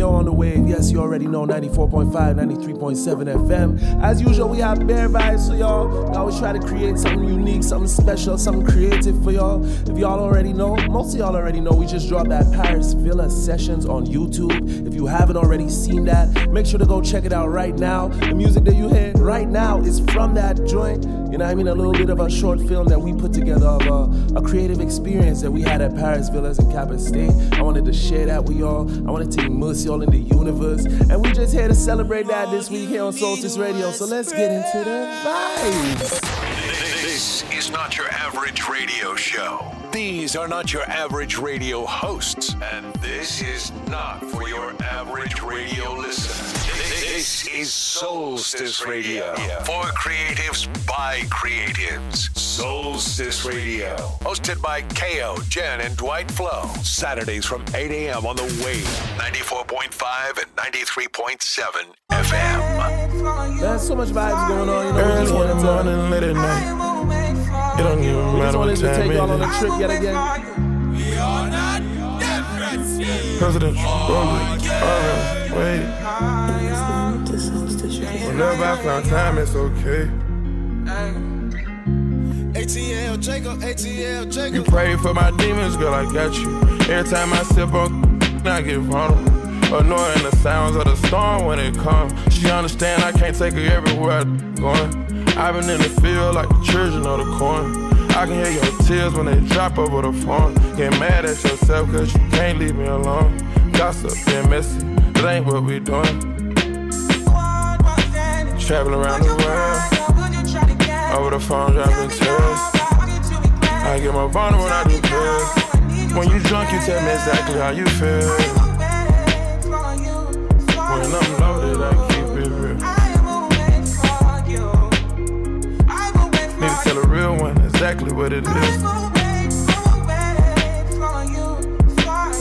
Radio on the wave. Yes, you already know 94.5, 93.7 FM. As usual, we have bare vibes for y'all. We always try to create something unique, something special, something creative for y'all. If y'all already know, most of y'all already know, we just dropped that Paris Villa Sessions on YouTube. If you haven't already seen that, make sure to go check it out right now. The music that you hear right now is from that joint. You know I mean? A little bit of a short film that we put together of a, a creative experience that we had at Paris Villas in Cap State. I wanted to share that with y'all. I wanted to immerse y'all in the universe. And we just here to celebrate that this week here on Soulstice Radio. So let's get into the vibes. This is not your average radio show. These are not your average radio hosts. And this is not for your average radio listener. This is Soulstice Radio. For creatives by creatives. Soulstice Radio. Hosted by KAYO, Gen, and Dwight Flo. Saturdays from 8 a.m. on the wave. 94.5 and 93.7 FM. There's so much vibes going on. You know, Early in the morning, late at night. It don't even we just matter what wanted to time take y'all on a is. trip yet again. Presidential, rolling, alright, wait. Whenever I found time, it's okay. ATL Jacob, ATL Jacob. You pray for my demons, girl, I got you. Every time I sip on, I get vulnerable. Annoying the sounds of the storm when it comes. She understand I can't take her everywhere I'm going. I've been in the field like the children of the corn. I can hear your tears when they drop over the phone. Get mad at yourself cause you can't leave me alone. Gossip and messy, that ain't what we doing. Traveling around the world, over the phone dropping tears. I get more vulnerable when I do pills. When you drunk, you tell me exactly how you feel. When I'm loaded, I keep it real. Need to tell a real one exactly what it is.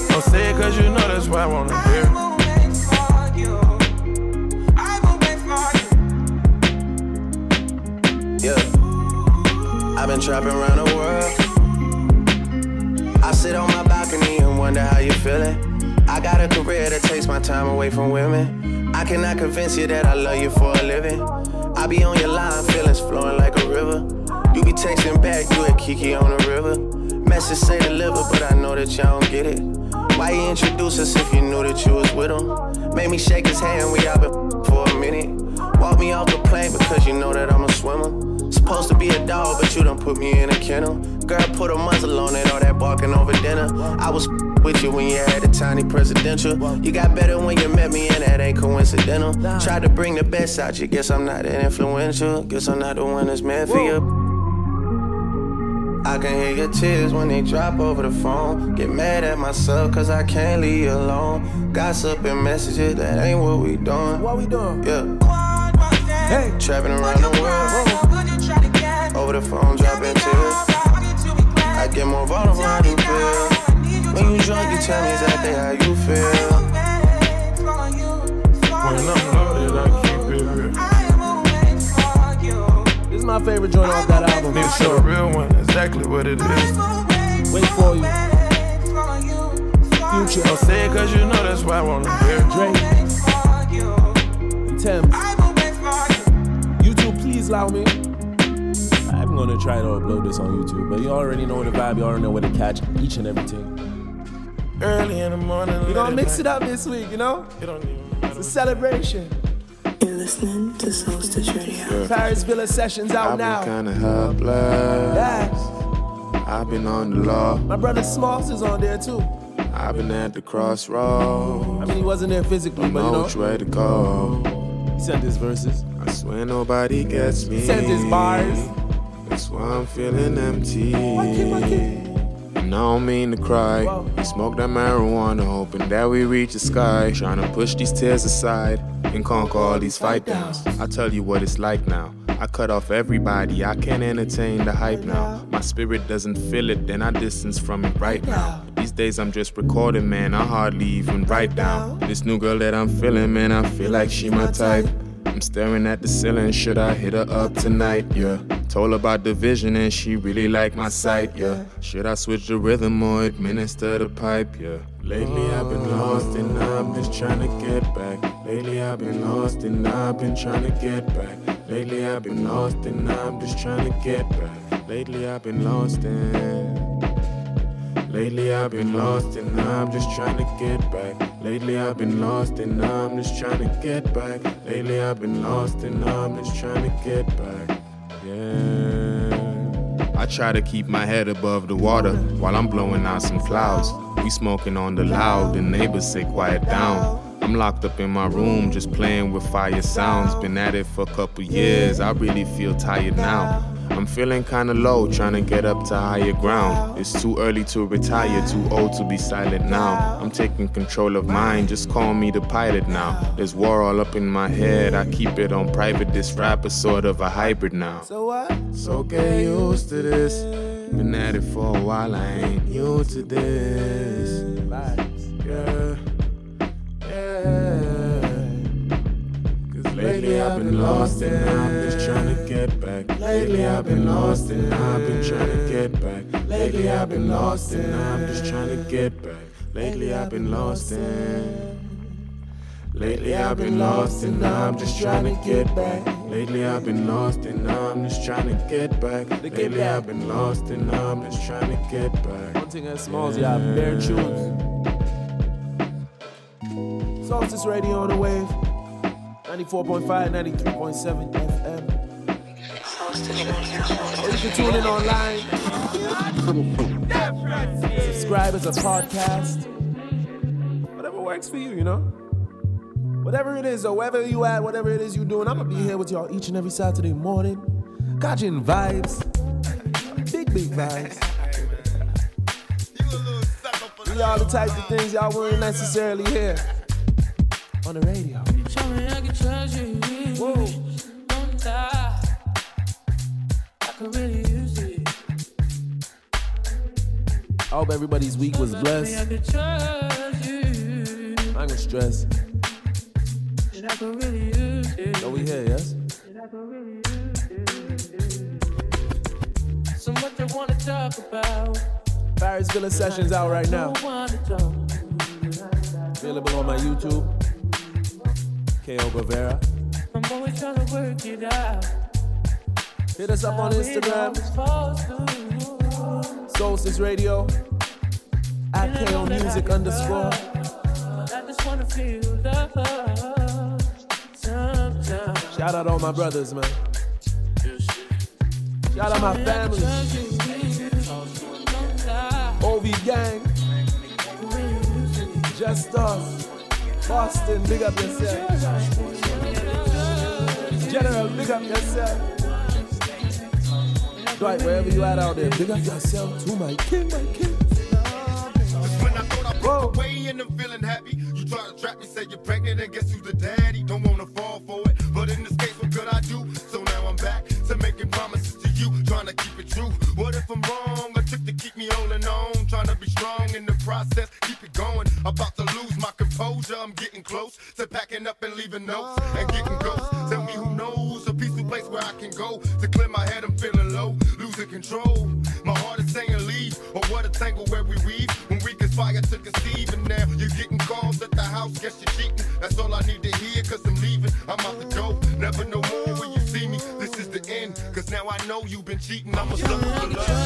Don't say it cause you know that's why I wanna hear. Been trapping around the world. I sit on my balcony and wonder how you feeling. I got a career that takes my time away from women. I cannot convince you that I love you for a living. I be on your line, feelings flowing like a river. You be texting back, you and Kiki on the river. Message say deliver, but I know that y'all don't get it. Why you introduce us if you knew that you was with him? Made me shake his hand, we all been for a minute. Walk me off the plane because you know that I'm a swimmer. Supposed to be a dog, but you done put me in a kennel. Girl, put a muzzle on it, all that barking over dinner. I was with you when you had a tiny presidential. You got better when you met me, and that ain't coincidental. Tried to bring the best out you, guess I'm not that influential. Guess I'm not the one that's meant for you. I can hear your tears when they drop over the phone. Get mad at myself cause I can't leave you alone. Gossip and messages, that ain't what we doing. What we doing? Yeah, Hey, trapping around the world. Over the phone, dropping tears. I get more vulnerable when I do. When you drunk, you tell me exactly how you feel. When I'm loaded, I keep it real. this is my favorite joint off that album Need for to tell a real one exactly what it is. Wait for you. Future, Don't say it cause you know that's why I wanna hear. Drake, and Tems. YouTube, please allow me. I'm gonna try to upload this on YouTube, but you already know the vibe. You already know where to catch each and everything. Early in the morning, We're gonna mix it up this week, you know? It don't even It's matter. a celebration. listening to Soulstice Radio. Paris Villa Sessions out I've now. I've been kinda helpless. Yeah. I've been on the law. My brother Smallz is on there too. I've been at the crossroads. I mean, he wasn't there physically, Don't but you know. which way to go. He sent his verses. I swear nobody gets me. He sent his bars. That's why I'm feeling empty. My kid, my kid. And I don't mean to cry. We smoke that marijuana, hoping that we reach the sky. Trying to push these tears aside and conquer all these fight downs. I tell you what it's like now. I cut off everybody, I can't entertain the hype now. My spirit doesn't feel it, then I distance from it right now. These days I'm just recording, man, I hardly even write down. This new girl that I'm feeling, man, I feel like she my type. I'm staring at the ceiling, should I hit her up tonight? Yeah. Told her about the vision and she really liked my sight, yeah. Should I switch the rhythm or administer the pipe, yeah? Lately I've been lost and I'm just trying to get back. Lately I've been lost and I've been trying to get back. Lately I've been lost and I'm just trying to get back. Lately I've been lost and Lately I've been lost and I'm just trying to get back. Lately I've been lost and I'm just trying to get back. Lately I've been lost and I'm just trying to get back. Yeah. I try to keep my head above the water while I'm blowing out some clouds. We smoking on the loud, the neighbors say quiet down. I'm locked up in my room just playing with fire sounds. Been at it for a couple years, I really feel tired now. I'm feeling kinda low, trying to get up to higher ground. It's too early to retire, too old to be silent now. I'm taking control of mine, just call me the pilot now. There's war all up in my head, I keep it on private. This rap is sort of a hybrid now. So what? So get used to this. Been at it for a while, I ain't new to this. Yeah. Lately I've been lost and I'm just trying to get back. Lately I've been lost and I've been trying to get back. Lately I've been lost and I'm just trying to get back. Lately I've been lost and Lately I've been lost and I'm just trying to get back. Lately I've been lost and I'm just trying to get back. Lately I've been lost and I'm just trying to get back. One thing that smalls, yeah, bare tunes. Soulstice Radio on the wave. 94.5, 93.7 FM. Or you can tune in online. Subscribe as a podcast. Whatever works for you, you know? Whatever it is, or wherever you at, whatever it is you doing, I'm gonna be here with y'all each and every Saturday morning. Catching vibes. Big, big vibes. Are all the types of things y'all wouldn't necessarily hear on the radio. Show me I can trust you. Whoa. Don't die. I could really use it. I hope everybody's week was blessed. I'm gonna stress. And I could really use it. So we here, yes? And I could really use it. So much I wanna talk about. Paris Villa Sessions out right now. Don't wanna talk. Available on my YouTube. KAYO Guevara. I'm always trying to work it out. Hit us up on Instagram. Soulstice Radio. At And KAYO Music underscore. But I just wanna feel love. Shout out all my brothers, man. Shout out my family. OV Gang. Justos. Boston, big up yourself. General, big up yourself. Dwight, wherever you at out there, big up yourself to my king, my king. Notes and getting ghosts. Tell me who knows a peaceful place where I can go to clear my head. I'm feeling low, losing control. My heart is saying leave, or what a tangle where we weave when we conspire to conceive. And now you're getting calls at the house, guess you're cheating. That's all I need to hear, cause I'm leaving. I'm out the door, never no more when you see me. This is the end, cause now I know you've been cheating. I'm a sucker for love.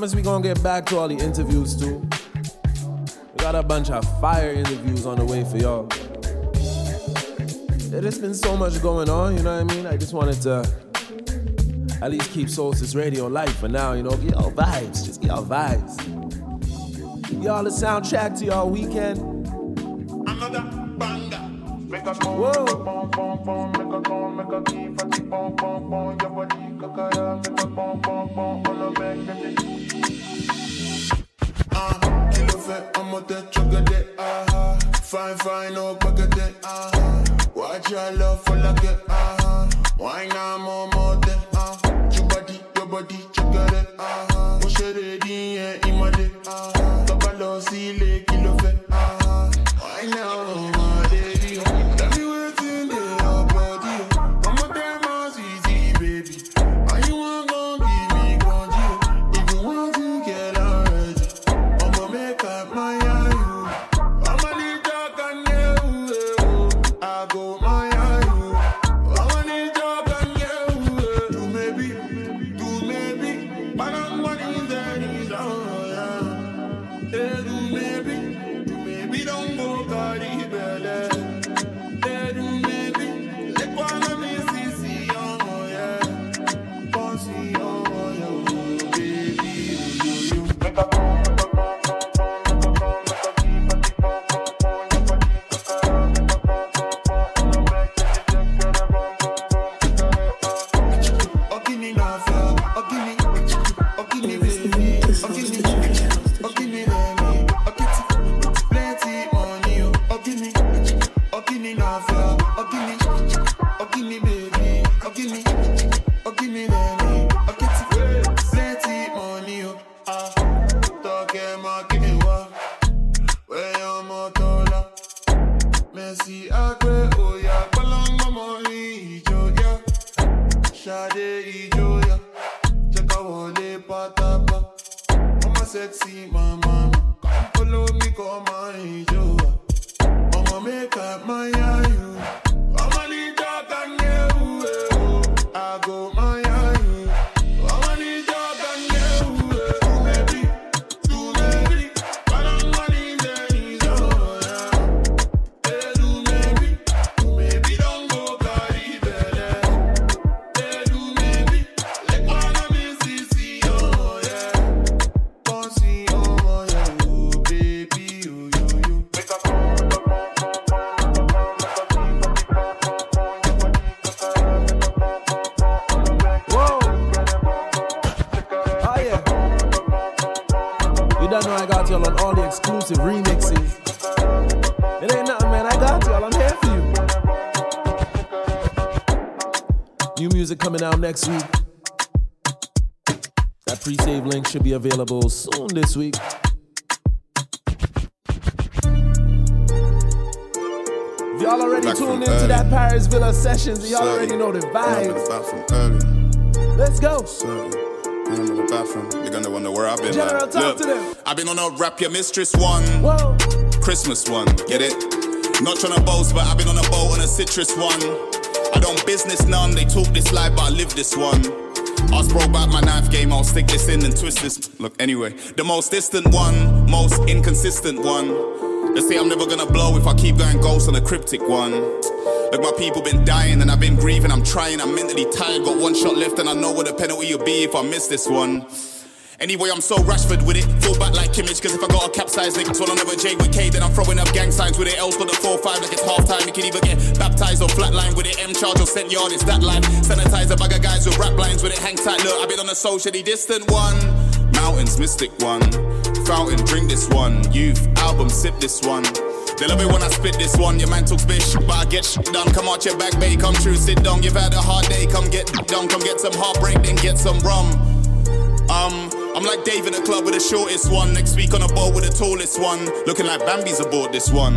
promise we gonna get back to all the interviews too. We got a bunch of fire interviews on the way for y'all. There's been so much going on, you know what I mean? I just wanted to at least keep Soulstice Radio live for now, you know? Get y'all vibes, just get y'all vibes. Y'all a soundtrack to y'all weekend. don't know I got y'all on all the exclusive remixes. It ain't nothing, man. I got y'all. I'm here for you. New music coming out next week. That pre save link should be available soon this week. If y'all already Back tuned into early. that Paris Villa sessions, y'all already know the vibes. Let's go. Sorry bathroom. You're gonna wonder where I've been. General, like. talk Look, to them. I've been on a rap your mistress one, Whoa. Christmas one. Get it? Not trying to boast, but I've been on a boat on a citrus one. I don't business none. They talk this life, but I live this one. I was broke back my knife game, I'll stick this in and twist this. Look, anyway, the most distant one, most inconsistent one. They say I'm never gonna blow if I keep going ghost on a cryptic one. Look, my people been dying and I've been grieving. I'm trying, I'm mentally tired. Got one shot left and I know what the penalty will be if I miss this one. Anyway, I'm so Rashford with it. Fall back like Kimmich, cause if I got a capsize nigga, swallow another J with K, then I'm throwing up gang signs with it. L's got the 4-5 like it's half time. You can either get baptized or flatline with it. M charge or sent yard, it's that line. Sanitize a bag of guys with rap lines with it. Hang tight, look, I've been on a socially distant one. Mountains, mystic one. Fountain, drink this one. Youth, album, sip this one. They love it when I spit this one. Your man talks bitch, but I get shit done. Come out your back, babe, come true, sit down. You've had a hard day, come get done. Come get some heartbreak, then get some rum. Um, I'm like Dave in the club with the shortest one. Next week on a boat with the tallest one. Looking like Bambi's aboard this one.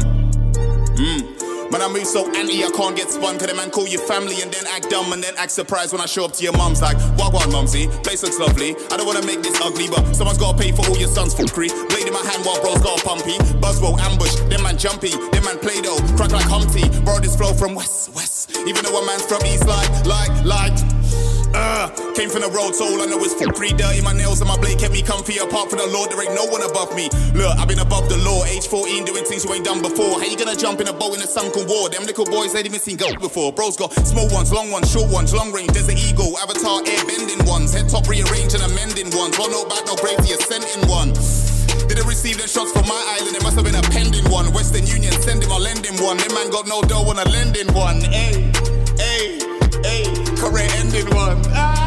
Mmm. Man, I move so anti, I can't get spun. Cause the man call you family and then act dumb and then act surprised when I show up to your mum's like, Wagwan, mumsy, place looks lovely. I don't wanna make this ugly, but someone's gotta pay for all your son's fuckery. Blade in my hand while bro's got a pumpy. Buzzroll, ambush, then man jumpy, then man play doh, crack like Humpty. Bro, this flow from west, west. Even though a man's from east, like, like, like. Uh, came from the road, so all I know is fuckery. Dirty my nails and my blade kept me comfy. Apart from the Lord, there ain't no one above me. Look, I've been above the law. Age 14, doing things you ain't done before. How you gonna jump in a boat in a sunken war? Them little boys ain't even seen gold before. Bros got small ones, long ones, short ones, long range. There's an eagle, avatar, air bending ones. Head top rearranging, amending ones. Well, no bad, no brave, the ascending one. Didn't receive the shots from my island, it must have been a pending one. Western Union sending or lending one. Them man got no dough on a lending one. Hey, hey, hey, ending one. Ah.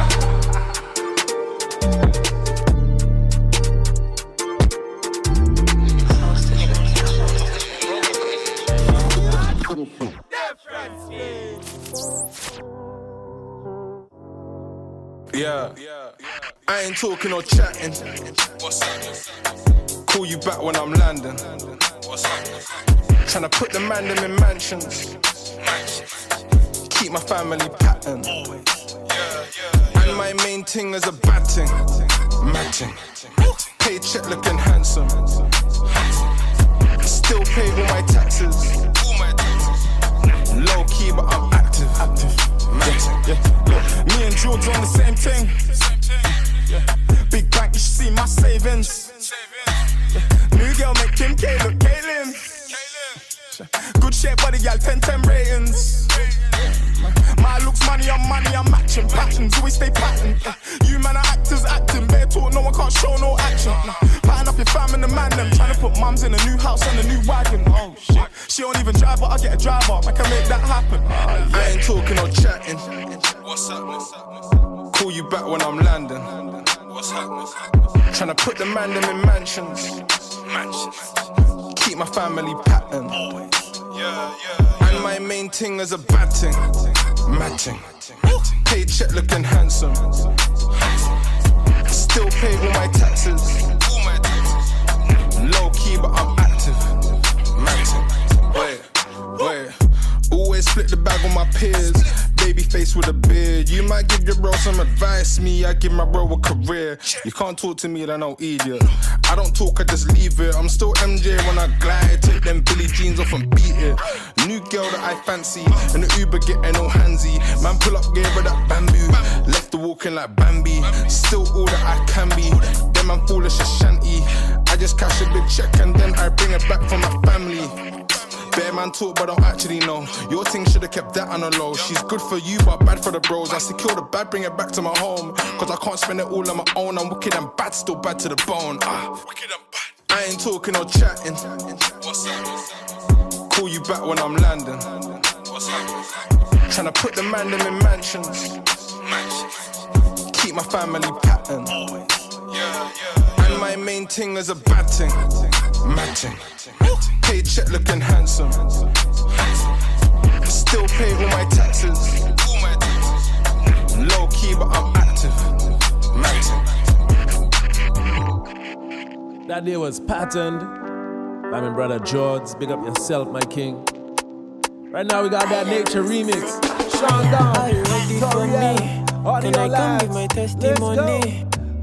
Yeah. I ain't talking or chatting. What's up? Call you back when I'm landing. What's up? Tryna put the man them in mansions. Keep my family pattern. And my main thing is a batting. Matching. Paycheck looking handsome. Still pay all my taxes. Low key, but I'm active. Matching. Yeah. Look, me and George on the same thing. Yeah. Big bank, you should see my savings. Yeah. New girl make Kim K look Kaylin. Good shape, body, gal, 10 10 ratings. My looks, money, I'm money, I'm matching patterns. Always stay pattern. You man are actors acting. Bare talk, no one can't show no action. Pattern up your fam and the man, them trying to put mums in a new house and a new wagon. Oh shit. She don't even drive, but I get a driver. I can make that happen. I ain't talking or chatting. What's up? What's up? Call you back when I'm landing. What's up? Tryna put the man them in mansions. Keep my family pattern. And my main thing is a batting. Matching. Paycheck looking handsome. Still pay all my taxes. All my taxes. Low key, but I'm active. Matching. Wait, wait. Always split the bag on my peers. Baby face with a beard. You might give your bro some advice. Me, I give my bro a career. You can't talk to me, then I'll idiot. I don't talk, I just leave it. I'm still MJ when I glide. Take them Billy jeans off and beat it. New girl that I fancy. And the Uber getting all handsy. Man, pull up, gave her that bamboo. Left the walking like Bambi. Still all that I can be. Them man foolish as shanty. I just cash a big check and then I bring it back for my family. Bear man talk, but don't actually know. Your thing should've kept that on a low. She's good for you, but bad for the bros. I secure the bad, bring it back to my home. Cause I can't spend it all on my own. I'm wicked and bad, still bad to the bone. Ah, Wicked and bad. I ain't talking or chatting. What's up? Call you back when I'm landing. What's up? Tryna put the man them in mansions. Keep my family pattern. Yeah, yeah. And my main thing is a batting. Matching. Paycheck looking handsome. Still pay all my taxes. All. Low key, but I'm active. Matching. That day was patterned by my brother George. Big up yourself, my king. Right now we got that nature remix. Sean Down. Are you ready for me? all Can your I come lads. give my Let's testimony?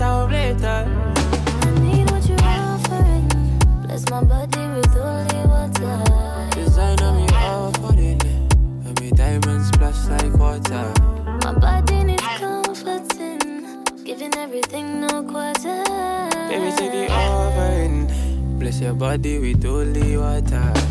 I need what you're offering. Bless my body with holy water. Designer me all for the And me diamonds splash like water. My body needs comforting. Giving everything no quarter. Baby, take it over and bless your body with holy water.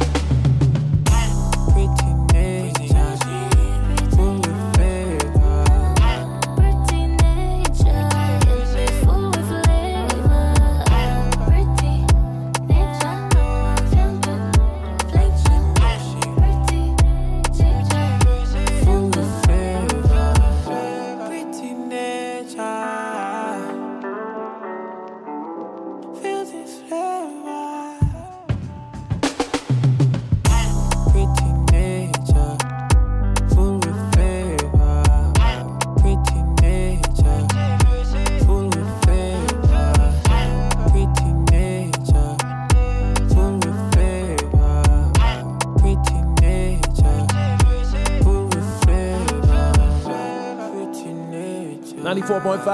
94.5,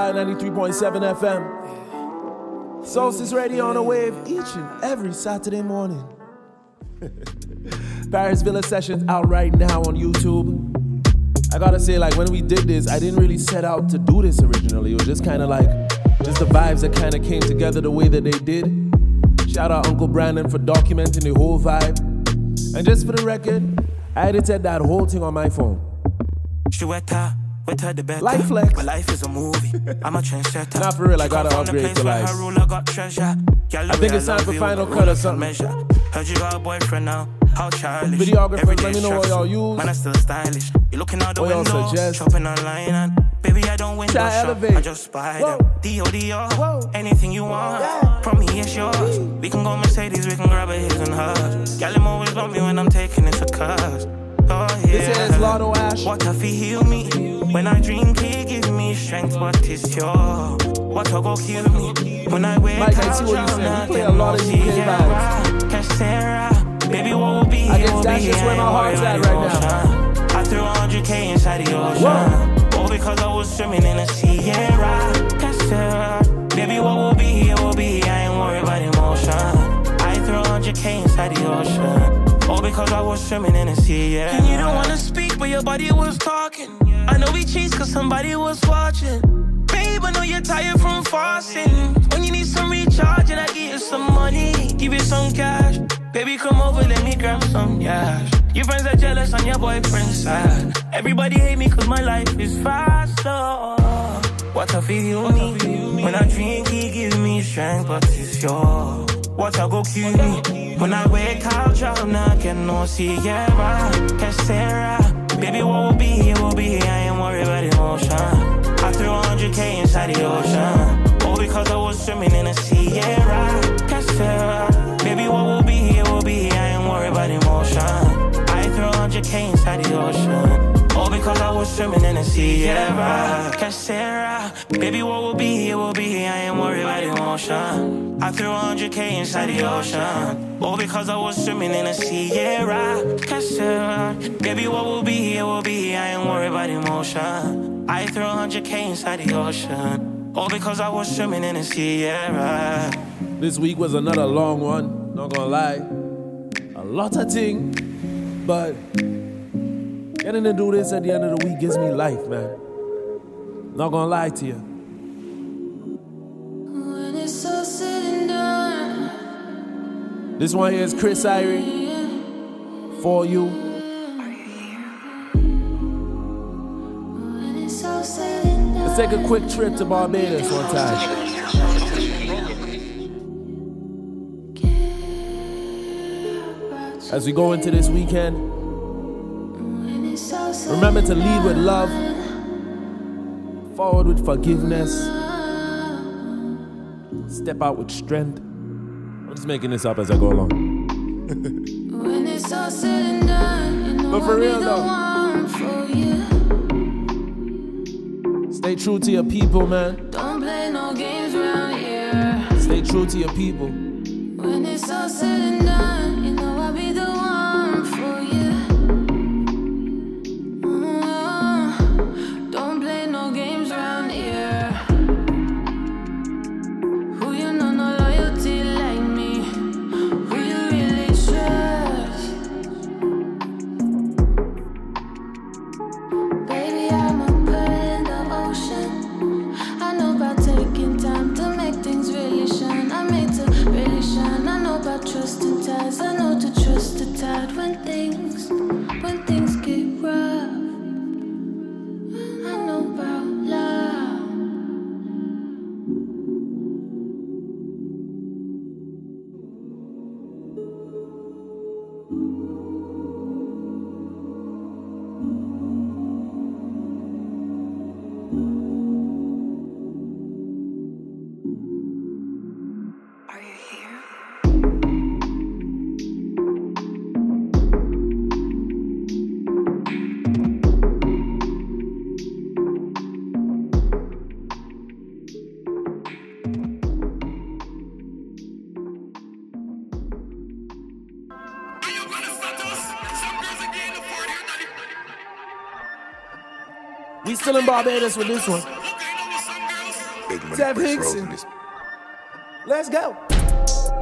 93.7 FM. Soulstice Radio on the wave each and every Saturday morning. Paris Villa Sessions out right now on YouTube. I gotta say, like, when we did this, I didn't really set out to do this originally. It was just kind of like, just the vibes that kind of came together the way that they did. Shout out Uncle Brandon for documenting the whole vibe. And just for the record, I edited that whole thing on my phone. With her the better. Life flex. My life is a movie. I'm a trendsetter. Not for real, I gotta upgrade to life. I got treasure. I think it's time for final cut or something. Measure. Heard you got a boyfriend now. How childish. Videographers, let me know what y'all use. Man, I still stylish. You looking out the What y'all window, suggest? shopping online, and baby, I don't win Try shop. elevate. I just spy Whoa. them. Dio, anything you want. From me, it's yours. We can go Mercedes, we can grab a his and hers. Him always love me when I'm taking it to cars. Oh, yeah. This here is Lotto Ash. What if he heal me? When I drink, he give me strength, What is it's your. What I go kill me? When I wake Mike, I up, see what saying. We I play a lot of UK Sierra, Casera. Baby, what will be? I guess that's just where my heart's at right now. I threw 100k inside the ocean. All because I was swimming in the sea. Sierra. Casera. Baby, what will be? It will be. I ain't worried about emotion. I threw 100k inside the ocean. All because I was swimming in the sea, yeah. And you don't wanna speak, but your body was talking. I know we cheats cause somebody was watching. Babe, I know you're tired from fasting. When you need some recharging, I give you some money, give you some cash. Baby, come over, let me grab some cash. Your friends are jealous on your boyfriend's side. Everybody hate me cause my life is faster. What I feel me when I drink, he gives me strength, but it's your. What I go kill me when I wake up, drown, can no Sierra, Casera. Baby, what will be, it will be. Here. I ain't worried about emotion. I threw 100k inside the ocean. All because I was swimming in a Sierra, Casera. Baby, what will be, it will be. Here. I ain't worried about emotion. I threw 100k inside the ocean. All because I was swimming in the Sierra, Casera. Baby, what will be, it will be. Here. I ain't worried about emotion. I threw 100k inside the ocean. All because I was swimming in the Sierra, Casera. Baby, what will be, it will be. Here. I ain't worried about emotion. I threw 100k inside the ocean. All because I was swimming in the Sierra. This week was another long one, not gonna lie. A lot of thing, but getting to do this at the end of the week gives me life, man. Not gonna lie to you. When it's all said and done, This one here is Chris Irie. For you. when it's all said and done. Let's take a quick trip to Barbados one time. As we go into this weekend, remember to lead with love, forward with forgiveness, step out with strength. I'm just making this up as I go along. When it's all said and done, you know But for real the though. one for you. Stay true to your people, man. Don't play no games around here. Stay true to your people. We still in Barbados with this one. Big money Teff Chris Hinkson. Rogan is- Let's go.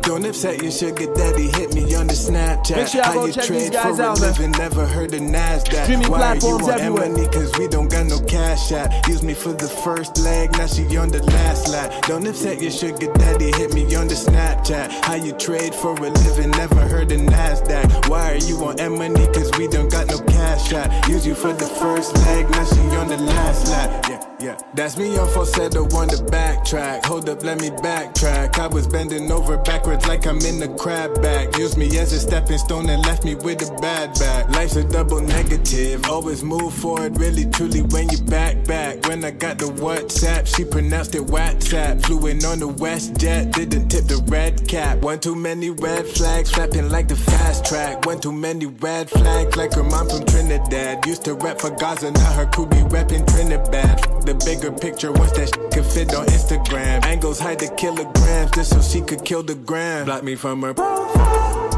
Don't upset your sugar daddy, hit me on the Snapchat. Make sure y'all How go you check trade these guys for out, a man. living, never heard of NASDAQ. Streaming Why platforms are you on everywhere. money? Cause we don't got no cash out. Use me for the first leg, now she on the last lap. Don't upset your sugar daddy, hit me on the Snapchat. How you trade for a living, never heard of NASDAQ. Why are you on M money? Cause we don't got no cash out. Use you for the first leg, now she on the last lap. Yeah. Yeah, that's me on falsetto on the backtrack. Hold up, let me backtrack. I was bending over backwards like I'm in the crab bag. Used me as a stepping stone and left me with a bad back. Life's a double negative. Always move forward, really truly when you back back. When I got the WhatsApp, she pronounced it WhatsApp. Flew in on the West Jet, didn't tip the red cap. One too many red flags, flapping like the fast track. One too many red flags, like her mom from Trinidad. Used to rap for Gaza, now her crew be rapping Trinidad. The bigger picture, once that shit could fit on Instagram. Angles hide the kilograms, just so she could kill the gram. Block me from her profile.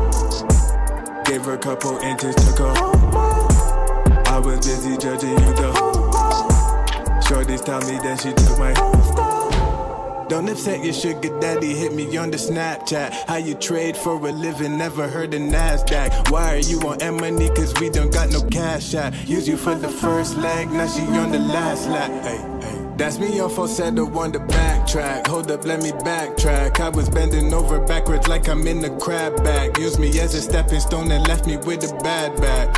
Gave her a couple inches to go. I was busy judging you though. Shorties tell me that she took my don't upset your sugar daddy, hit me on the Snapchat. How you trade for a living, never heard of NASDAQ. Why are you on M money? Cause we don't got no cash out. Use you for the first leg, now she on the last lap. Hey, hey. That's me on falsetto on the backtrack. Hold up, let me backtrack. I was bending over backwards like I'm in the crab bag. Use me as a stepping stone and left me with a bad back.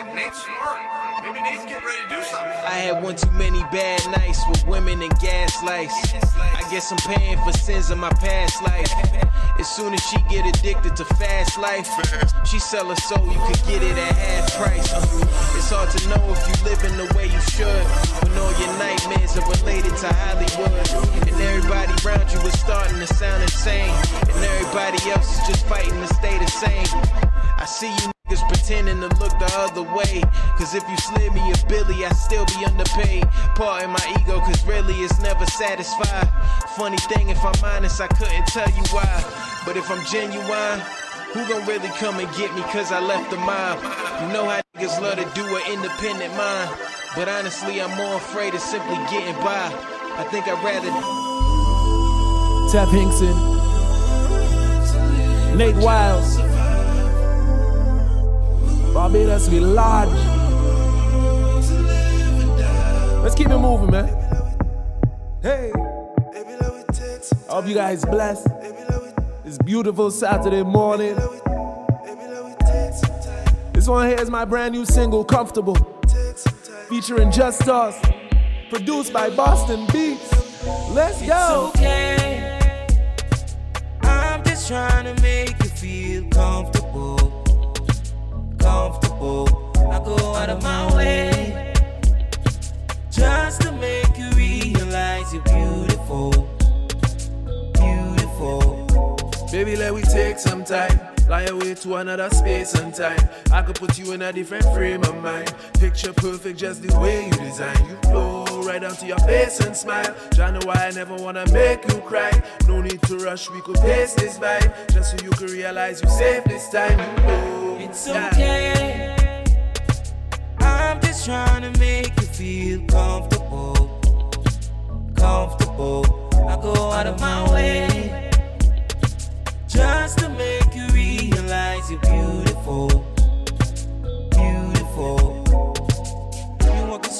Nate's. Smart. Maybe Nate's getting ready to do something. I had one too many bad nights with women and gaslights. I guess I'm paying for sins in my past life. As soon as she get addicted to fast life, she sell her soul, you could get it at half price. Uh, it's hard to know if you living the way you should. When all your nightmares are related to Hollywood. And everybody around you is starting to sound insane. And everybody else is just fighting to stay the same. I see you niggas pretending to look the other way. Cause if you slid me a Billy, I'd still be underpaid. Part in my ego, cause really it's never satisfied. Funny thing, if I'm honest, I couldn't tell you why. But if I'm genuine, who gon' really come and get me cause I left the mob? You know how niggas love to do an independent mind. But honestly, I'm more afraid of simply getting by. I think I'd rather. Teff Hinkson, Nate Wiles, Barbados, we large. Let's keep it moving, man. Hey, I hope you guys blessed. It's beautiful Saturday morning. This one here is my brand new single, Comfortable, featuring Justos, produced by Boston Beats. Let's go. I'm just trying to make you feel comfortable. Comfortable. I go out of my way just to make you realize you're beautiful. Beautiful. Baby, let we take some time. Fly away to another space and time. I could put you in a different frame of mind. Picture perfect, just the way you design. You flow right onto your face and smile. Trying know why I never wanna make you cry. No need to rush, we could pace this vibe. Just so you can realize you safe this time. You know. It's okay. I'm just trying to make you feel comfortable. Comfortable. I go out of my way just to make you realize you're beautiful. Beautiful.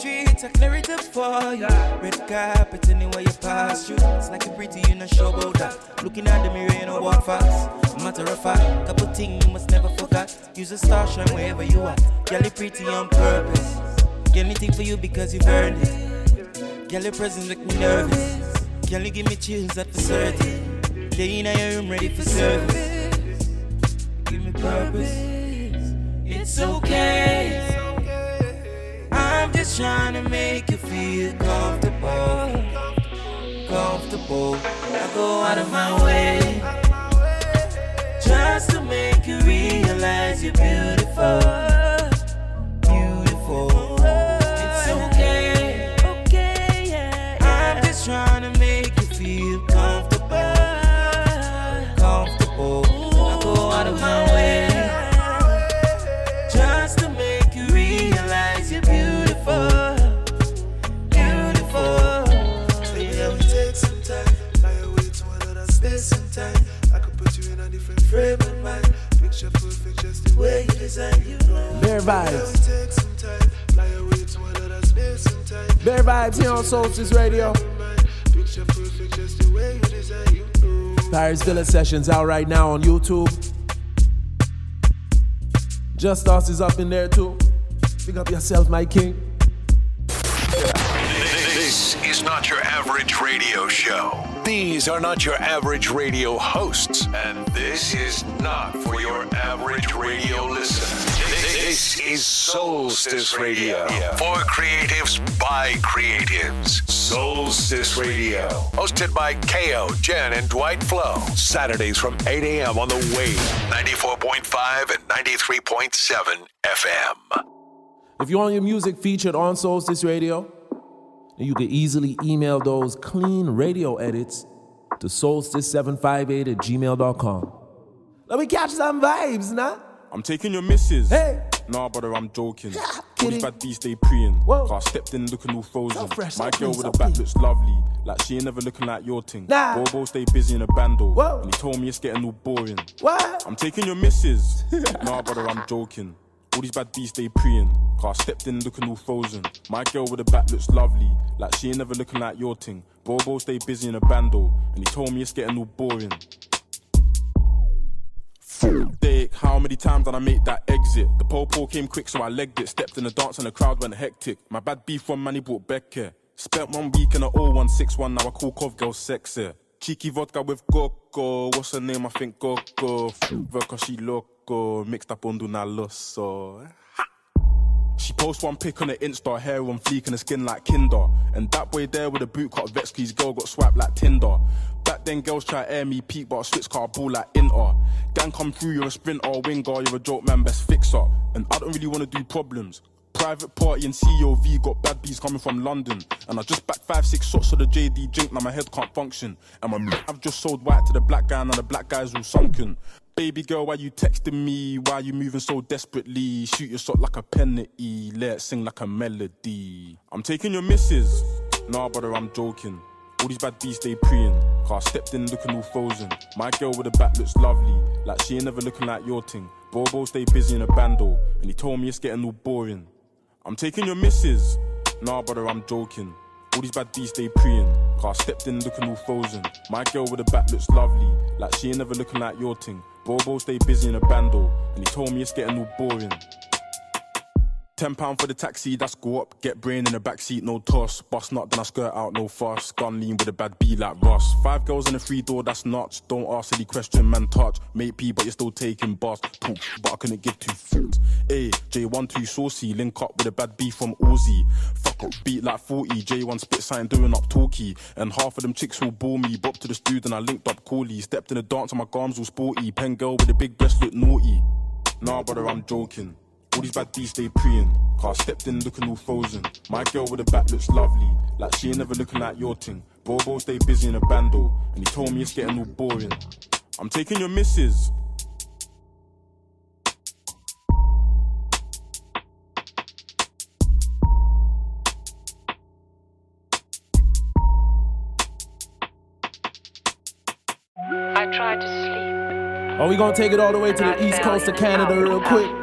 You streets, I clear it up for you. Red carpet anywhere you pass through. It's like a pretty in a show about that. Looking at the mirror, you know walk fast. Matter of fact, couple things you must never forget. Use a star shine wherever you are. Girl, you pretty on purpose. Get anything for you because you've earned it. Girl, your presence make me nervous. Girl, you give me chills at the certain. Day in your room ready for service. Give me purpose. It's okay. I'm just trying to make you feel comfortable. Comfortable. I go out of my way just to make you realize you're beautiful. And time. Bear vibes here on Soulstice Radio. Paris Villa Sessions out right now on YouTube. Justos is up in there too. Pick up yourself, my king. This is not your average radio show. These are not your average radio hosts, and this is not for your average radio listener. This is Soulstice Radio for creatives by creatives. Soulstice Radio, hosted by KAYO, Gen, and Dwight Flow. Saturdays from 8 a.m. on the Wave, 94.5 and 93.7 FM. If you want your music featured on Soulstice Radio, you can easily email those clean radio edits to solstice758 at gmail.com. Let me catch some vibes, nah? I'm taking your missus. Hey. Nah, brother, I'm joking. All these bad bees stay preying. Cause I stepped in looking all frozen. Fresh, My girl with a back looks lovely. Like she ain't never looking like your thing. Nah. Bobo stay busy in a bando. Whoa. And he told me it's getting all boring. What? I'm taking your missus. nah, brother, I'm joking. All these bad bees stay preying. Cause I stepped in looking all frozen. My girl with a back looks lovely. Like she ain't never looking like your thing. Bobo stay busy in a bando. And he told me it's getting all boring. Dick, how many times did I make that exit? The po came quick, so I legged it. Stepped in the dance and the crowd went hectic. My bad beef from man, he brought back here. Spent one week in a 0161, now I call Cov girl sexy. Cheeky vodka with Coco, what's her name? I think Coco. Vodka, she loco, mixed up on Duna Loso. Eh? She post one pic on the Insta, hair on fleek and the skin like Kinder. And that boy there with a boot cut vex, girl got swiped like Tinder. Back then, girls try air me peak, but I switch car ball like Inter. Gang come through, you're a sprinter, winger, you're a joke man, best fixer. And I don't really wanna do problems. Private party and COV got bad bees coming from London. And I just backed five, six shots of the JD drink, now my head can't function. And my I've just sold white to the black guy, and the black guy's all sunken. Baby girl, why you texting me? Why you moving so desperately? Shoot your shot like a penalty, let it sing like a melody. I'm taking your misses. Nah, brother, I'm joking. All these bad bees they preying. Car stepped in looking all frozen. My girl with the back looks lovely, like she ain't never looking like your thing. Bobo stay busy in a bando, and he told me it's getting all boring. I'm taking your misses. Nah, brother, I'm joking. All these bad bees they preying. Car stepped in looking all frozen. My girl with the back looks lovely, like she ain't never looking like your thing. Bobo stay busy in a bando, and he told me it's getting all boring. Ten pound for the taxi, that's go up. Get brain in the backseat, no toss. Bust nut, then I skirt out, no fuss. Gun lean with a bad B like Ross. Five girls in a free door, that's nuts. Don't ask any question, man. Touch. Mate P, but you're still taking bars. Talk, but I couldn't give two fucks. A J1 too saucy, link up with a bad B from Aussie. Fuck up, beat like 40. J1 spit sign doing up talkie. And half of them chicks will bore me. Bop to the student, and I linked up Cooley. Stepped in the dance, and my gums all sporty. Pen girl with a big breast look naughty. Nah, brother, I'm joking. All these bad bees stay preying. Car stepped in looking all frozen. My girl with the back looks lovely, like she ain't never looking like your thing. Bobo stay busy in a bando, and he told me it's getting all boring. I'm taking your misses. I tried to sleep. Are we gonna take it all the way to the east coast of Canada real quick?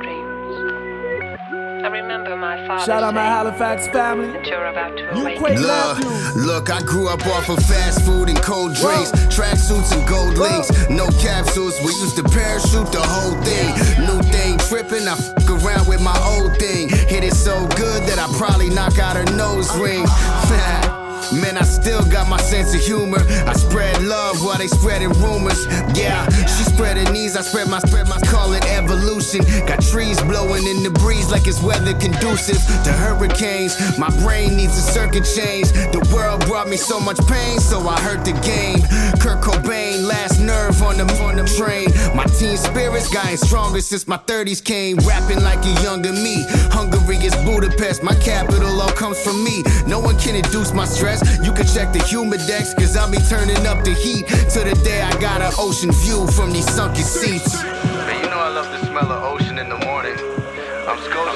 Shout out my Halifax family. you're about to You Look, look, I grew up off of fast food and cold drinks, tracksuits and gold links, no capsules. We used to parachute the whole thing. New thing tripping, I fuck around with my old thing. Hit it so good that I probably knock out her nose oh, ring. Man, I still got my sense of humor. I spread love while they spreading rumors. Yeah, she spreading knees, I spread my spread my call it evolution. Got trees blowing in the breeze like it's weather conducive to hurricanes. My brain needs a circuit change. The world brought me so much pain, so I hurt the game. Kurt Cobain, last nerve on the on the train. My teen spirits gotten stronger since my 30s came. Rapping like a younger me. Hungary is Budapest. My capital all comes from me. No one can induce my stress. You can check the humidex, cause I'll be turning up the heat. To the day I got an ocean view from these sunken seats. Man, you know I love the smell of ocean in the morning. I'm Scotia.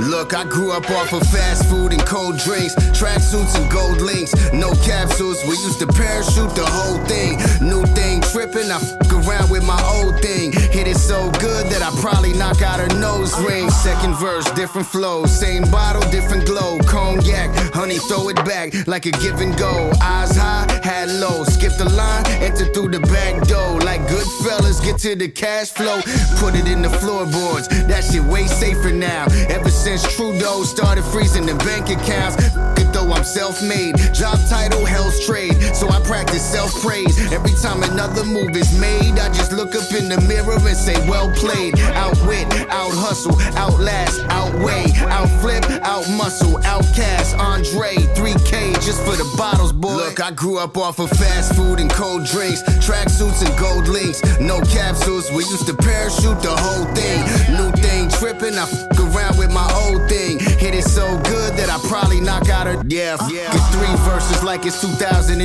Look, I grew up off of fast food and cold drinks, tracksuits and gold links, no capsules. We used to parachute the whole thing. New thing tripping, I fuck around with my old thing. Hit it so good that I probably knock out her nose ring. Second verse, different flow, same bottle, different glow. Cognac, honey, throw it back like a give and go. Eyes high, had low, skip the line, enter through the back door. Like good fellas, get to the cash flow, put it in the floorboards. That shit way safer now. Ever since Trudeau started freezing the bank accounts. I'm self-made. Job title, hell's trade. So I practice self-praise. Every time another move is made, I just look up in the mirror and say, well played. Outwit, out hustle, outlast, outweigh, outflip, out muscle, outcast, Andre, 3K just for the bottles, boy. Look, I grew up off of fast food and cold drinks, tracksuits and gold links, no capsules. We used to parachute the whole thing. New thing tripping, I fuck around with my old thing. Hit it so good that I probably knock out her. Yeah, yeah. Three verses like it's 2002.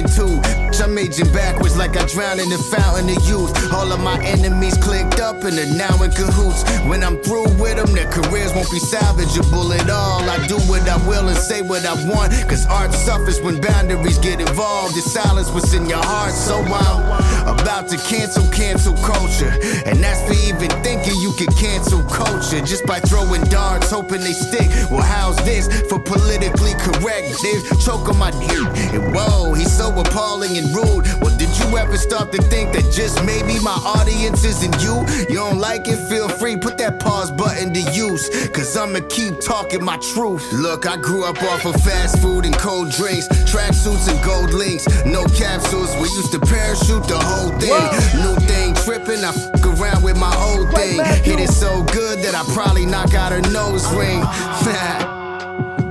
I'm aging backwards like I drowned in the fountain of youth. All of my enemies clicked up and are now in cahoots. When I'm through with them, their careers won't be salvageable at all. I do what I will and say what I want. Cause art suffers when boundaries get involved. The silence what's in your heart. So I'm about to cancel, cancel culture. And that's for even thinking you can cancel culture just by throwing darts, hoping they stick. Well, how's this for politically correct? They choke on my dick. And whoa, he's so appalling and rude. Well, did you ever start to think that just maybe my audience isn't you? You don't like it? Feel free, put that pause button to use. Cause I'ma keep talking my truth. Look, I grew up off of fast food and cold drinks, tracksuits and gold links, no capsules. We used to parachute the whole thing. New thing tripping, I fuck around with my old thing. Hit it so good that I probably knock out her nose ring.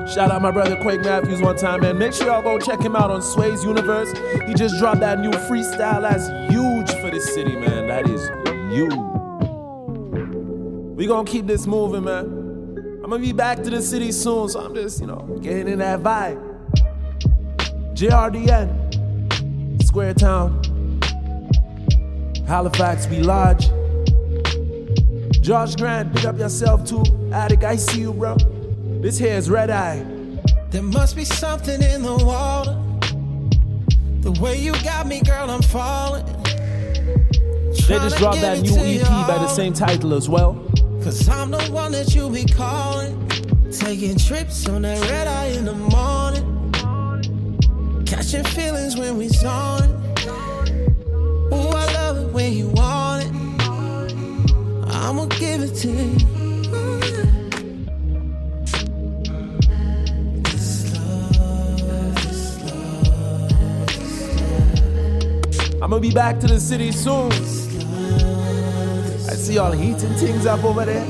Shout out my brother Quake Matthews one time, man. Make sure y'all go check him out on Sway's Universe. He just dropped that new freestyle that's huge for this city, man. That is huge. We gonna keep this moving, man. I'm gonna be back to the city soon, so I'm just, you know, getting in that vibe. JRDN, Square Town, Halifax, we lodge. Josh Grant, pick up yourself too. Attic, I see you, bro. This here is Red Eye. There must be something in the water. The way you got me, girl, I'm falling. They just dropped that new EP by the same title as well. Cause I'm the one that you be calling. Taking trips on that red eye in the morning. Catching feelings when we zone. When you want it. I'ma give it to you. I'm gonna be back to the city soon. I see y'all heating things up over there.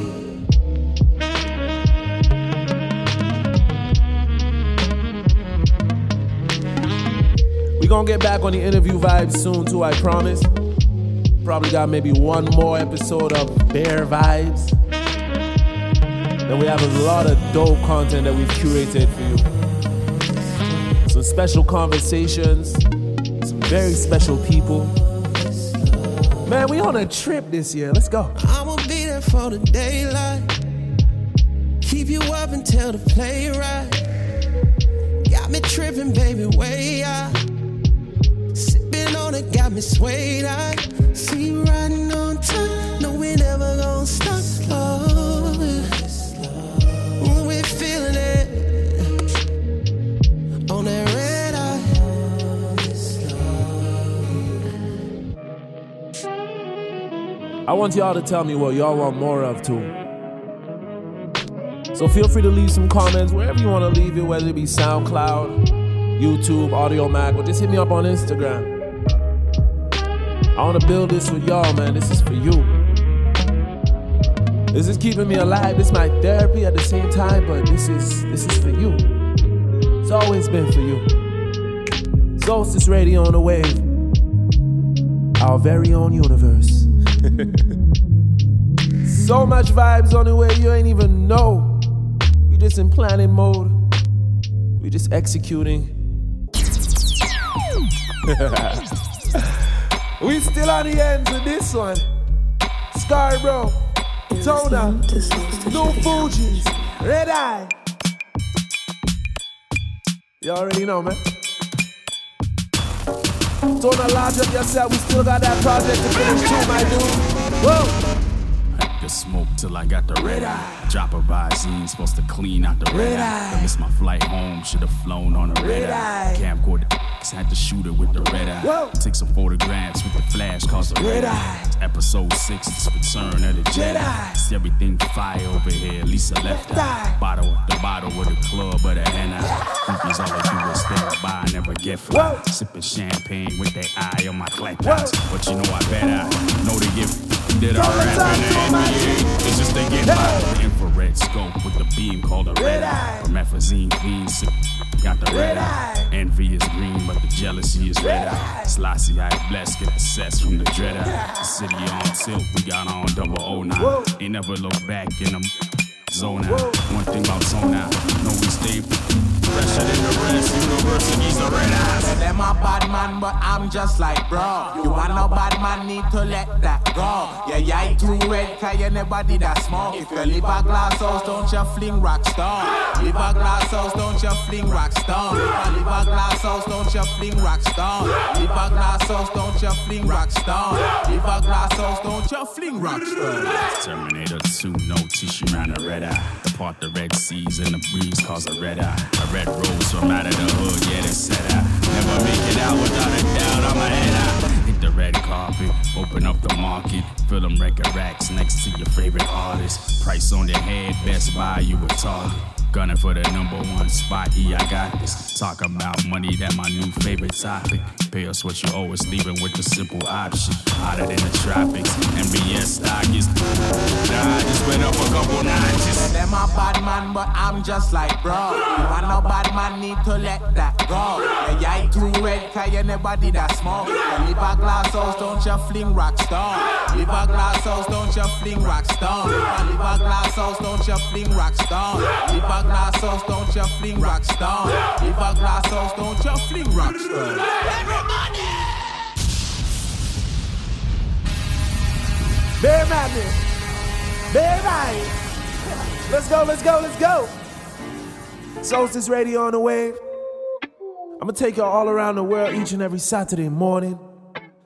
We gonna get back on the interview vibes soon too, I promise. Probably got maybe one more episode of Bear Vibes. Then we have a lot of dope content that we've curated for you. Some special conversations, some very special people. Man, we on a trip this year. Let's go. I'ma be there for the daylight. Keep you up until the play right. Got me tripping, baby, way out. Sipping on it, got me swayed out. See you riding on. No, we never stop. We're feeling it. On that red eye. I want y'all to tell me what y'all want more of too. So feel free to leave some comments wherever you want to leave it, whether it be SoundCloud, YouTube, Audiomack, or just hit me up on Instagram. I want to build this with y'all, man. This is for you. This is keeping me alive. This is my therapy at the same time, but this is this is for you. It's always been for you. Soulstice Radio on the wave. Our very own universe. so much vibes on the way you ain't even know. We just in planning mode. We just executing. we still on the ends of this one. Scarborough, Tona, No Fuji's, Red Eye. You already know, man. Tona, large up yourself. We still got that project to finish too, my dude. Whoa. The smoke till I got the red eye. Drop a Visine, supposed to clean out the red, Red eye. I missed my flight home, should've flown on a red, Red eye. eye. Camcorder, cause I had to shoot it with the red eye. Whoa. Take some photographs with the flash, cause the red, Red eye. Episode six, it's return of the Jedi. Jedi. It's everything fire over here, Lisa left Left eye. eye. Bottle, the bottle with the club of the hen eye. Groupies all they do is stare by, never get fly. Whoa. Sipping champagne with that eye on my Whoa. But you know I bet I know the get that Don't I rap talk in the so much. NBA. It's just they get by the infrared scope with the beam called a red, eye. eye. Promethazine clean, got the red, eye. eye. Envy is green, but the jealousy is red, eye. eye. Slossy, I blessed, get assessed from the dread eye. City on tilt, we got on double O nine. Whoa. They never look back in them zone out. One thing about zone out, know we stay fresher than the rest. Universities are red eyes. Say them a bad man, but I'm just like bro. You want no bad man, need to let that go. Yeah, yeah, you too red, cause you never did that smoke. If you live a glass house, don't you fling rock stone. Live a glass house, don't you fling rock stone. Live a glass house, don't you fling rock stone. Live a glass house, don't you fling rock stone. Live a glass house, don't you fling rock stone. Terminator 2, no tissue around a red eye. The part the red seas in the breeze cause a red eye. A red rose from out of the hood, yeah, they said I never make it out without a doubt. I'm a head eye. Hit the red carpet, open up the market, fill them record racks next to your favorite artist. Price on their head, best buy you a target. Gunning for the number one spot, yeah, I got this. Talk about money, that my new favorite topic. Pay us what you owe us, leaving with the simple option. Hotter than the tropics, MBS stock is. Nah, I just went up a couple notches. Them a bad man, but I'm just like bro. You want no bad man, need to let that go. Yeah, yeah, you too red, cause you never did that smoke. Live a glass house, don't you fling rock stone. Live a glass house, don't you fling rock stone. Live a glass house, don't you fling rock stone. A glass house, don't you fling rock stone. Live a glass house, don't you fling rock stone. Everybody! Bear Madness. Bear Right. Let's go, let's go, let's go. Soulstice Radio on the wave. I'm gonna take y'all all around the world each and every Saturday morning.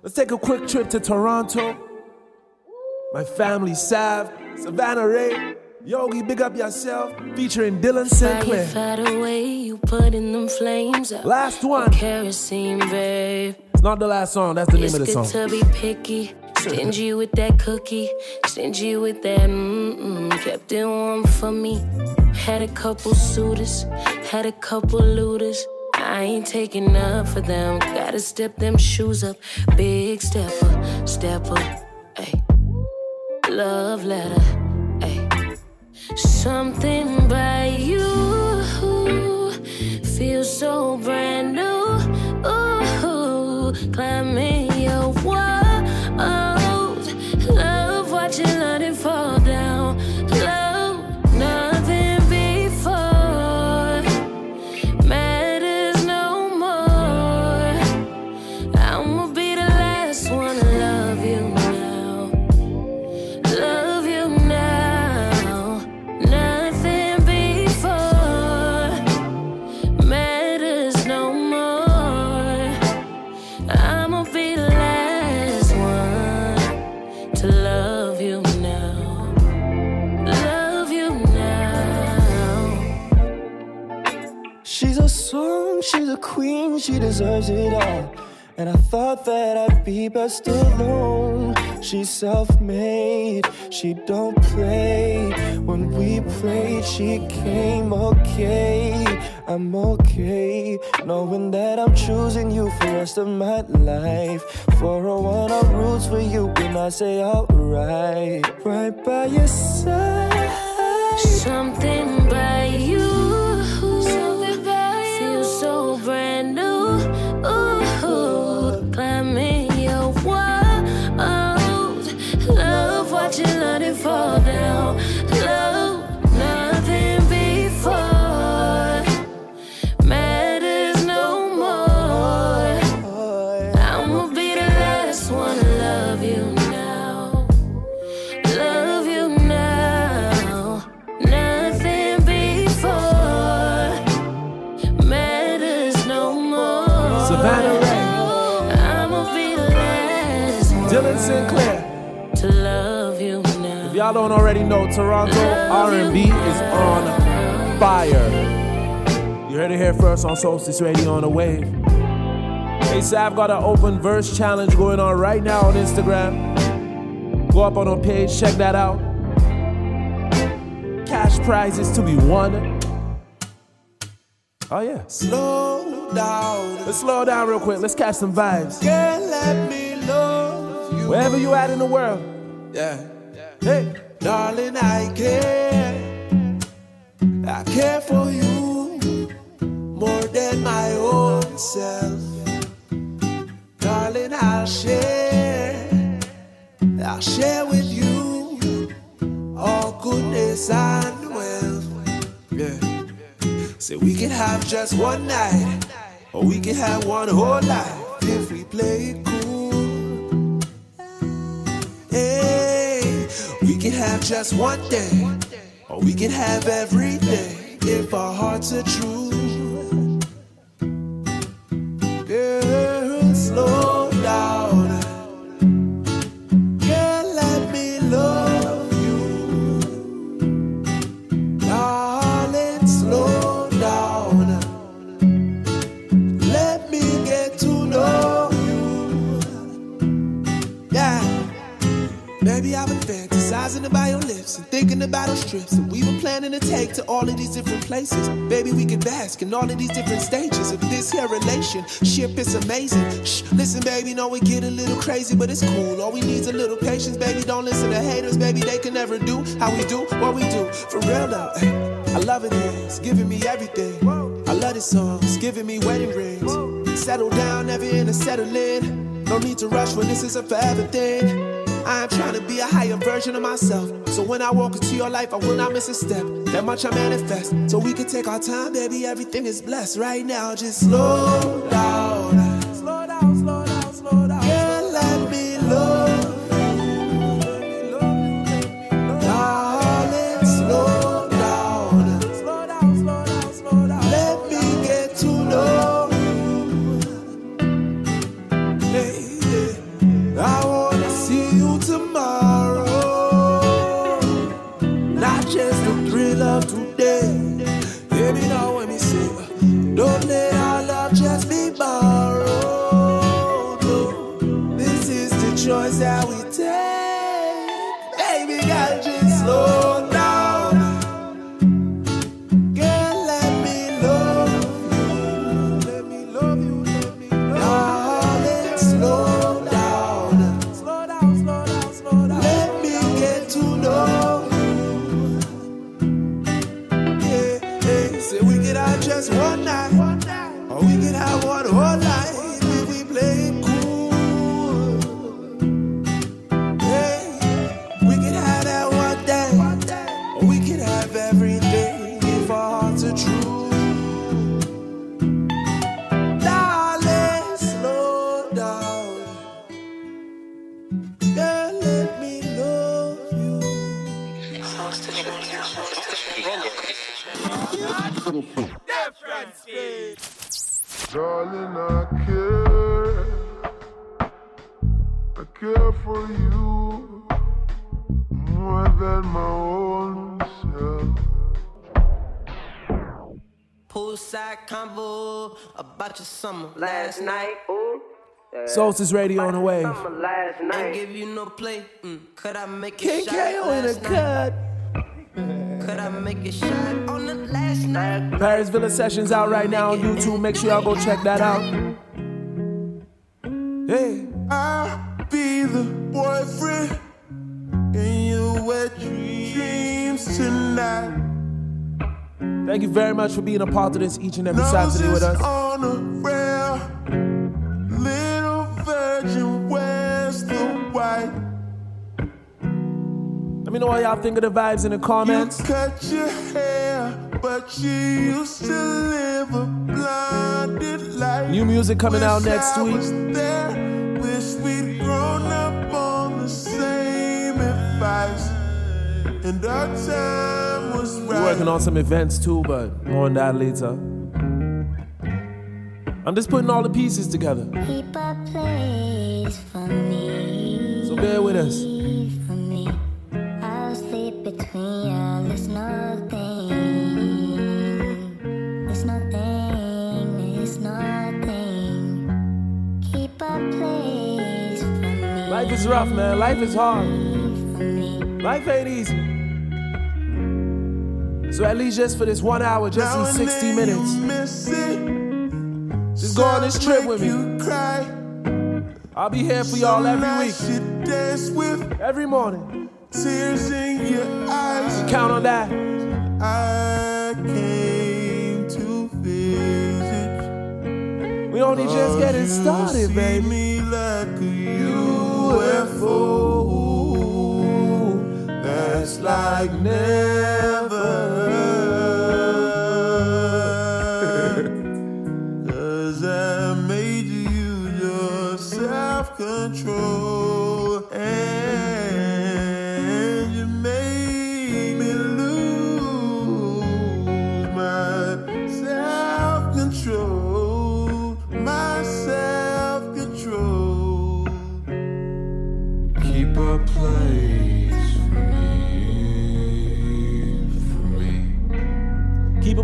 Let's take a quick trip to Toronto. My family, Sav, Savannah Ré, Yogi, big up yourself, featuring Dylan Sinclair. Fire away, you put in them flames. Last one. Kerosene, babe. It's not the last song, that's the name it's of the good song. to be picky. Stingy with that cookie, stingy with that mm-mm. Kept it warm for me. Had a couple suitors, had a couple looters. I ain't taking up for them. Gotta step them shoes up. Big stepper, stepper. Ay. Love letter. Something by you feels so brand new. Ooh, climbing she deserves it all. And I thought that I'd be best alone. She's self-made, she don't play. When we played, she came okay. I'm okay, knowing that I'm choosing you for the rest of my life. For a one, I'm roots for you when I say alright. Right by your side. Something Toronto R&B is on fire. You heard it here first on Soulstice Radio on the Wave. Hey, Sav got an open verse challenge going on right now on Instagram. Go up on our page, check that out. Cash prizes to be won. Oh yeah. Slow down. Let's slow down real quick. Let's catch some vibes. Girl, let me love you. Wherever you at in the world. Yeah. Hey. Darling, I care. I care for you more than my own self. Darling, I'll share. I'll share with you all goodness and wealth. Yeah. So we can have just one night, or we can have one whole life if we play it cool. We can have just one day, or we can have everything if our hearts are true. All of these different stages of this here relationship. It's amazing. Shh, listen, baby, know we get a little crazy, but it's cool. All we need is a little patience, baby. Don't listen to haters, baby. They can never do how we do what we do. For real, though. I love it, it's giving me everything. I love this song, it's giving me wedding rings. Settle down, never in a settle in. No need to rush when this is a forever thing. I am trying to be a higher version of myself. So when I walk into your life, I will not miss a step. That much I manifest. So we can take our time, baby. Everything is blessed right now. Just slow down. About your summer last night. Soulstice Radio on the way. Ain't give you no play. Mm. Could I make it shot in last a night? cut. Could I make it shot on the last night? Paris Villa Sessions out right now on YouTube. Make sure y'all go check that out. Hey. I'll be the boyfriend in your wet dreams tonight. Thank you very much for being a part of this each and every Saturday with us. on a rail. Little virgin wears the white. Let me know what y'all think of the vibes in the comments. Cut your hair, but you used to live a blinded life. New music coming out next I week. there. Wish we'd grown up on the same advice. And our time We're right. working on some events too, but more on that later. I'm just putting all the pieces together. Keep a place for me. So bear with us. Life is rough, man. Life is hard. Life ain't easy. So at least just for this one hour, just Now these and 60 then minutes, you miss it. just go on this trip with me. You cry. I'll be here for y'all every week. Dance with every morning. Tears in your eyes. You Count on that. I came to visit. We only just getting started, baby. me like a UFO. That's like never.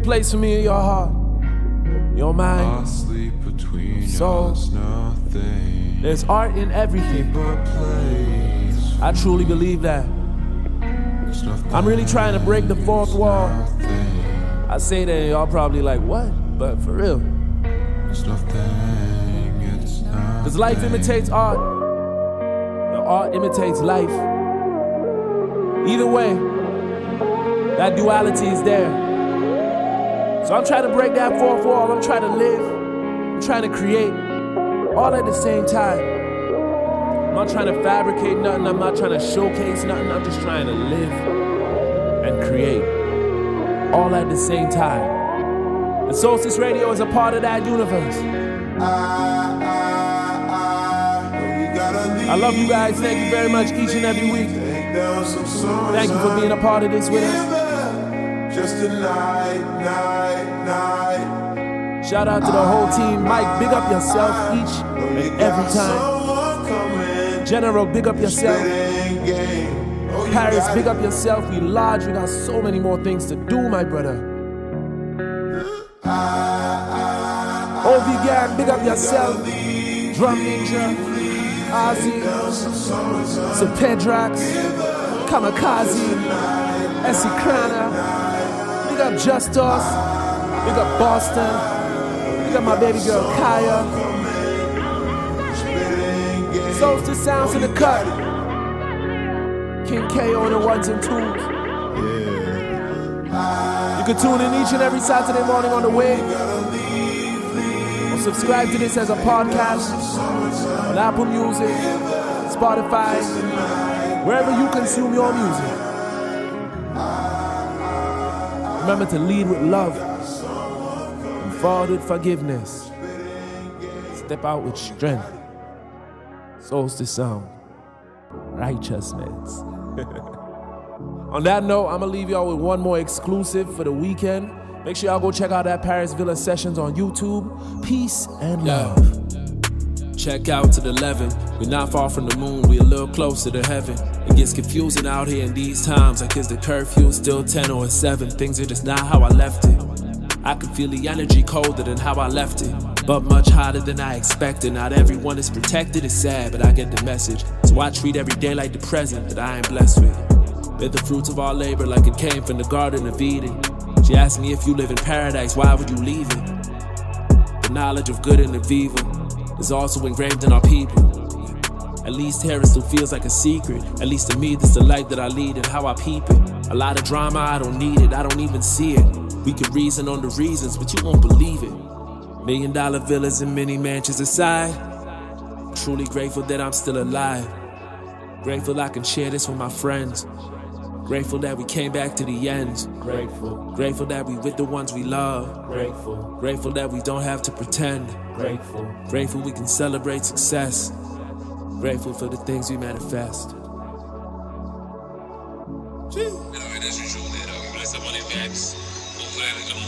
Place for me in your heart, your mind, I'll sleep between soul. us, nothing. There's art in everything. I truly believe that. I'm really trying to break the fourth wall. I say that y'all probably like, what? But for real. Because life imitates art. The art imitates life. Either way, that duality is there. So I'm trying to break that fourth wall. I'm trying to live. I'm trying to create. All at the same time. I'm not trying to fabricate nothing. I'm not trying to showcase nothing. I'm just trying to live and create. All at the same time. And Soulstice Radio is a part of that universe. I love you guys. Thank you very much each and every week. Thank you for being a part of this with us. Just a night, night, night. Shout out to the whole team. Mike, big up yourself each and every time. General, big up yourself. Paris, big up yourself. We large. We got so many more things to do, my brother. OV Gang, big up yourself. Drum Ninja, Ozzy, Sepedrax, Kamikaze, Essie Krana. Big up Justos. Big got Boston. We got my baby girl Kaya. Solstice sounds in the cut. King K on the ones and twos. You can tune in each and every Saturday morning on the way. Subscribe to this as a podcast on Apple Music, Spotify, wherever you consume your music. Remember to lead with love forward with forgiveness. Step out with strength. Solstice sound. Righteousness. On that note, I'm gonna leave y'all with one more exclusive for the weekend. Make sure y'all go check out that Paris Villa sessions on YouTube. Peace and love. Check out to the 11. We're not far from the moon, we're a little closer to heaven. It gets confusing out here in these times. Like, is the curfew still 10 or 7? Things are just not how I left it. I can feel the energy colder than how I left it. But much hotter than I expected. Not everyone is protected, it's sad, but I get the message. So I treat every day like the present that I am blessed with. Bear the fruits of our labor like it came from the Garden of Eden. She asked me if you live in paradise, why would you leave it? The knowledge of good and of evil is also engraved in our people. At least here it still feels like a secret. At least to me, this is the life that I lead and how I peep it. A lot of drama, I don't need it, I don't even see it. We could reason on the reasons, but you won't believe it. Million dollar villas and many mansions aside. Truly grateful that I'm still alive. Grateful I can share this with my friends. Grateful that we came back to the end. Grateful. Grateful that we with the ones we love. Grateful. Grateful that we don't have to pretend. Grateful. Grateful we can celebrate success. Grateful for the things we manifest.